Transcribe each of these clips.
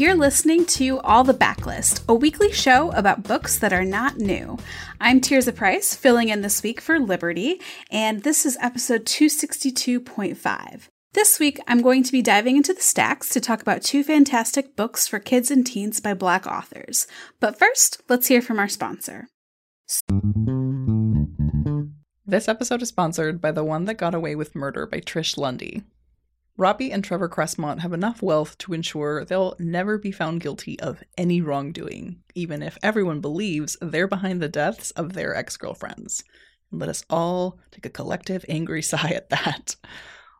You're listening to All the Backlist, a weekly show about books that are not new. I'm Tirzah Price, filling in this week for Liberty, and this is episode 262.5. This week, I'm going to be diving into the stacks to talk about two fantastic books for kids and teens by Black authors. But first, let's hear from our sponsor. This episode is sponsored by The One That Got Away with Murder by Trish Lundy. Robbie and Trevor Cressmont have enough wealth to ensure they'll never be found guilty of any wrongdoing, even if everyone believes they're behind the deaths of their ex girlfriends. Let us all take a collective angry sigh at that.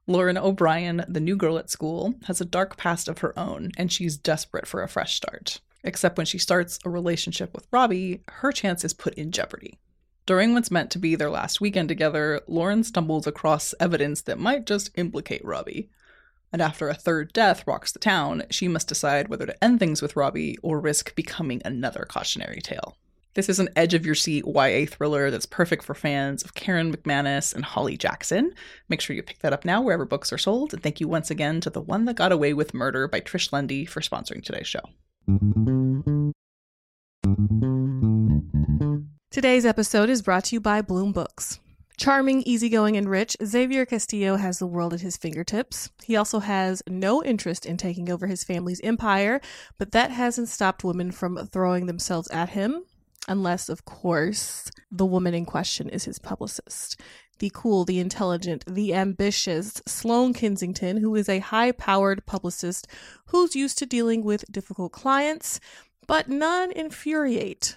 Lauren O'Brien, the new girl at school, has a dark past of her own, and she's desperate for a fresh start. Except when she starts a relationship with Robbie, her chance is put in jeopardy. During what's meant to be their last weekend together, Lauren stumbles across evidence that might just implicate Robbie and after a third death rocks the town, she must decide whether to end things with Robbie or risk becoming another cautionary tale. This is an edge of your seat YA thriller that's perfect for fans of Karen McManus and Holly Jackson. Make sure you pick that up now wherever books are sold. And thank you once again to The One That Got Away with Murder by Trish Lundy for sponsoring today's show. Today's episode is brought to you by Bloom Books. Charming, easygoing, and rich, Xavier Castillo has the world at his fingertips. He also has no interest in taking over his family's empire, but that hasn't stopped women from throwing themselves at him, unless, of course, the woman in question is his publicist. The cool, the intelligent, the ambitious Sloan Kensington, who is a high powered publicist who's used to dealing with difficult clients, but none infuriate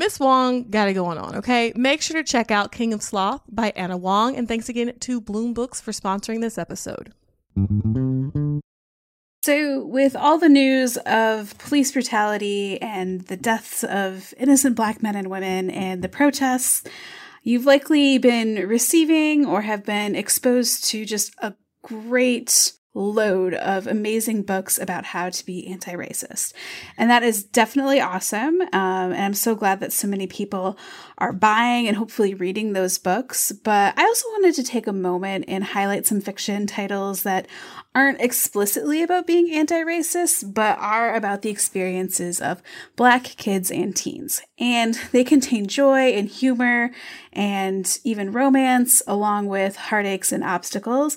Miss Huang got it going on, okay? Make sure to check out King of Sloth by Ana Huang. And thanks again to Bloom Books for sponsoring this episode. So, with all the news of police brutality and the deaths of innocent black men and women and the protests, you've likely been receiving or have been exposed to just a great load of amazing books about how to be anti racist. And that is definitely awesome. Um, and I'm so glad that so many people are buying and hopefully reading those books. But I also wanted to take a moment and highlight some fiction titles that aren't explicitly about being anti racist, but are about the experiences of Black kids and teens. And they contain joy and humor and even romance, along with heartaches and obstacles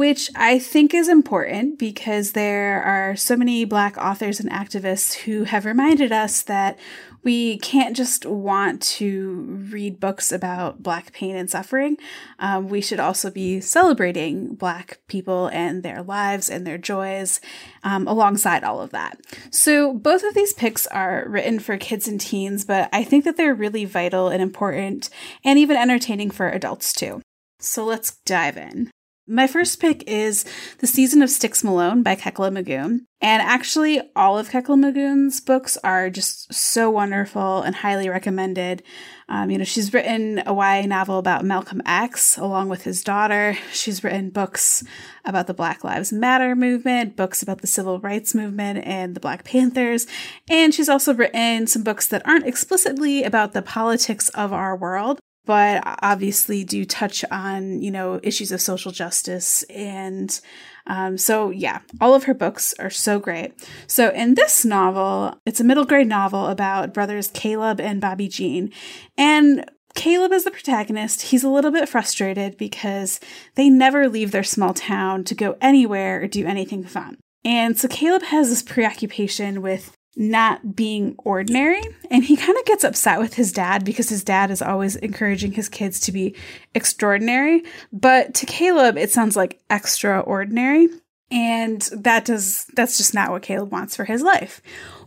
which I think is important because there are so many Black authors and activists who have reminded us that we can't just want to read books about Black pain and suffering. Um, we should also be celebrating Black people and their lives and their joys um, alongside all of that. So, both of these picks are written for kids and teens, but I think that they're really vital and important and even entertaining for adults too. So, let's dive in. My first pick is The Season of Styx Malone by Kekla Magoon. And actually, all of Kekla Magoon's books are just so wonderful and highly recommended. Um, you know, she's written a YA novel about Malcolm X along with his daughter. She's written books about the Black Lives Matter movement, books about the civil rights movement and the Black Panthers. And she's also written some books that aren't explicitly about the politics of our world, but obviously do touch on you know issues of social justice and um, so yeah all of her books are so great so in this novel it's a middle grade novel about brothers caleb and bobby gene and Caleb is the protagonist. He's a little bit frustrated because they never leave their small town to go anywhere or do anything fun. And so Caleb has this preoccupation with not being ordinary. And he kind of gets upset with his dad because his dad is always encouraging his kids to be extraordinary. But to Caleb, it sounds like extraordinary. And that does, that's just not what Caleb wants for his life.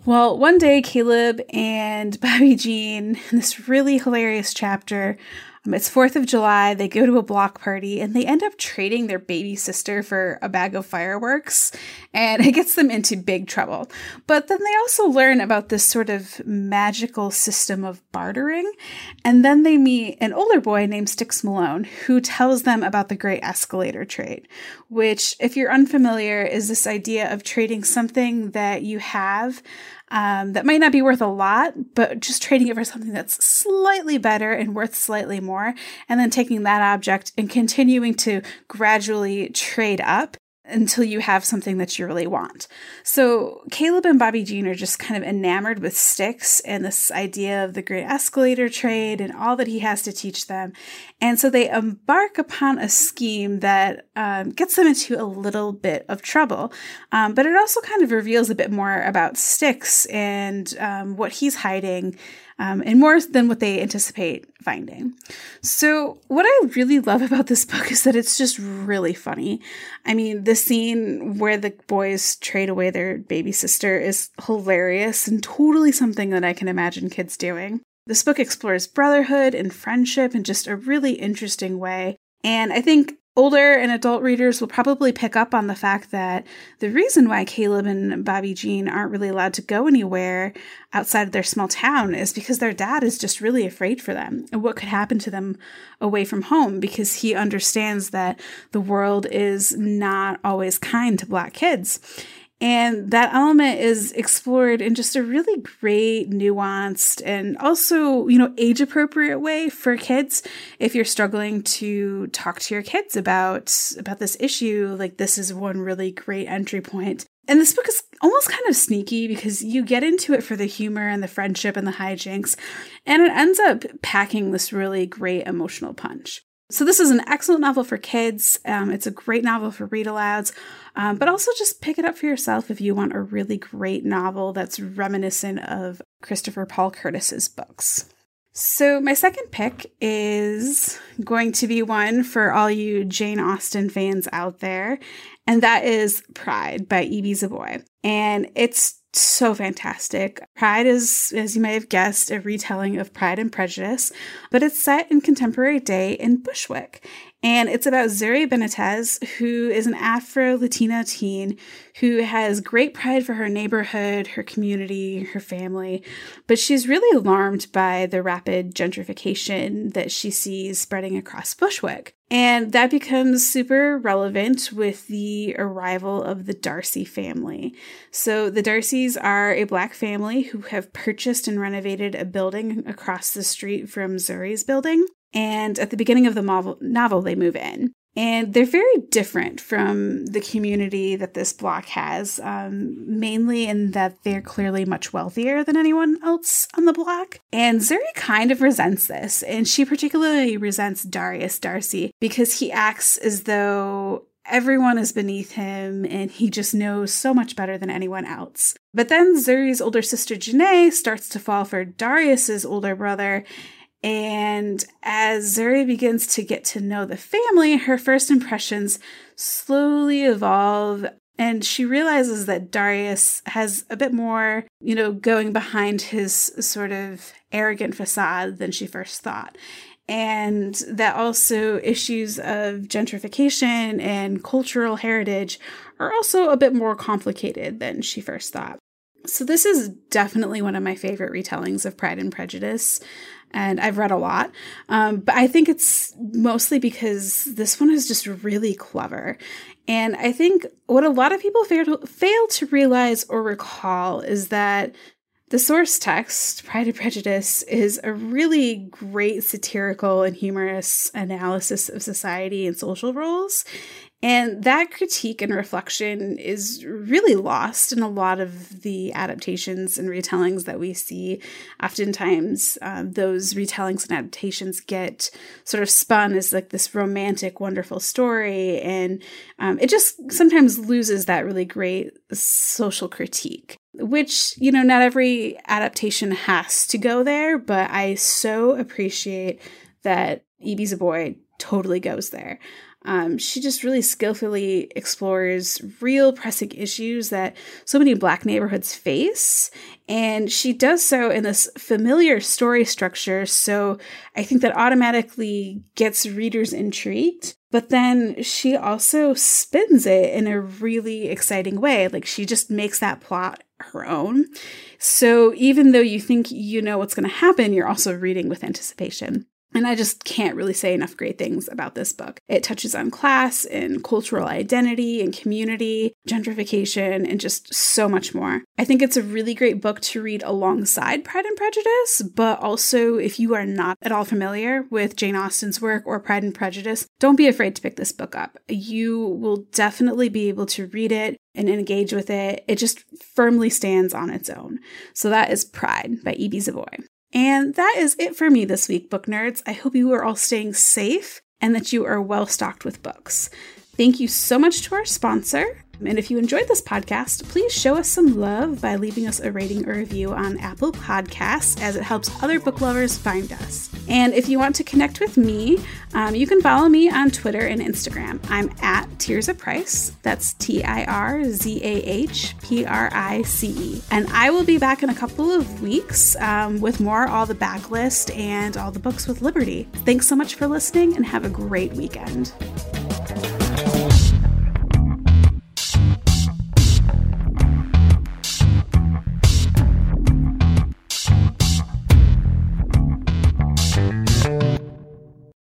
Well, one day, Caleb and Bobby Gene, this really hilarious chapter, it's 4th of July. They go to a block party and they end up trading their baby sister for a bag of fireworks, and it gets them into big trouble. But then they also learn about this sort of magical system of bartering, and then they meet an older boy named Styx Malone who tells them about the Great Escalator trade, which, if you're unfamiliar, is this idea of trading something that you have um, that might not be worth a lot, but just trading it for something that's slightly better and worth slightly more, and then taking that object and continuing to gradually trade up until you have something that you really want. So Caleb and Bobby Gene are just kind of enamored with Styx and this idea of the great escalator trade and all that he has to teach them. And so they embark upon a scheme that um, gets them into a little bit of trouble. Um, but it also kind of reveals a bit more about Styx and um, what he's hiding um, and more than what they anticipate finding. So, what I really love about this book is that it's just really funny. I mean, the scene where the boys trade away their baby sister is hilarious and totally something that I can imagine kids doing. This book explores brotherhood and friendship in just a really interesting way. And I think Older and adult readers will probably pick up on the fact that the reason why Caleb and Bobby Gene aren't really allowed to go anywhere outside of their small town is because their dad is just really afraid for them and what could happen to them away from home because he understands that the world is not always kind to black kids. And that element is explored in just a really great, nuanced, and also, you know, age appropriate way for kids. If you're struggling to talk to your kids about, about this issue, like this is one really great entry point. And this book is almost kind of sneaky because you get into it for the humor and the friendship and the hijinks, and it ends up packing this really great emotional punch. So, this is an excellent novel for kids. Um, it's a great novel for read alouds, um, but also just pick it up for yourself if you want a really great novel that's reminiscent of Christopher Paul Curtis's books. So, my second pick is going to be one for all you Jane Austen fans out there, and that is Pride by Ibi Zoboi. And it's so fantastic. Pride is, as you may have guessed, a retelling of Pride and Prejudice, but it's set in contemporary day in Bushwick. And it's about Zuri Benitez, who is an Afro Latina teen who has great pride for her neighborhood, her community, her family, but she's really alarmed by the rapid gentrification that she sees spreading across Bushwick. And that becomes super relevant with the arrival of the Darcy family. So, the Darcys are a black family who have purchased and renovated a building across the street from Zuri's building. And at the beginning of the novel, novel, they move in. And they're very different from the community that this block has, um, mainly in that they're clearly much wealthier than anyone else on the block. And Zuri kind of resents this, and she particularly resents Darius Darcy because he acts as though everyone is beneath him and he just knows so much better than anyone else. But then Zuri's older sister Janae starts to fall for Darius's older brother and as Zuri begins to get to know the family, her first impressions slowly evolve. And she realizes that Darius has a bit more, you know, going behind his sort of arrogant facade than she first thought. And that also issues of gentrification and cultural heritage are also a bit more complicated than she first thought. So, this is definitely one of my favorite retellings of Pride and Prejudice and I've read a lot. Um, but I think it's mostly because this one is just really clever. And I think what a lot of people fail to, fail to realize or recall is that The source text, Pride and Prejudice, is a really great satirical and humorous analysis of society and social roles. And that critique and reflection is really lost in a lot of the adaptations and retellings that we see. Oftentimes, uh, those retellings and adaptations get sort of spun as like this romantic, wonderful story. And um, it just sometimes loses that really great social critique which you know not every adaptation has to go there but i so appreciate that Ibi Zoboi totally goes there um, she just really skillfully explores real pressing issues that so many Black neighborhoods face. And she does so in this familiar story structure. So I think that automatically gets readers intrigued. But then she also spins it in a really exciting way. Like she just makes that plot her own. So even though you think you know what's going to happen, you're also reading with anticipation. And I just can't really say enough great things about this book. It touches on class and cultural identity and community, gentrification, and just so much more. I think it's a really great book to read alongside Pride and Prejudice, but also if you are not at all familiar with Jane Austen's work or Pride and Prejudice, don't be afraid to pick this book up. You will definitely be able to read it and engage with it. It just firmly stands on its own. So that is Pride by Ibi Zoboi. And that is it for me this week, book nerds. I hope you are all staying safe and that you are well stocked with books. Thank you so much to our sponsor, and if you enjoyed this podcast, please show us some love by leaving us a rating or review on Apple Podcasts, as it helps other book lovers find us. And if you want to connect with me, um, you can follow me on Twitter and Instagram. I'm at Tirzah Price. That's T I R Z A H P R I C E. And I will be back in a couple of weeks um, with more All the Backlist and all the books with Liberty. Thanks so much for listening and have a great weekend.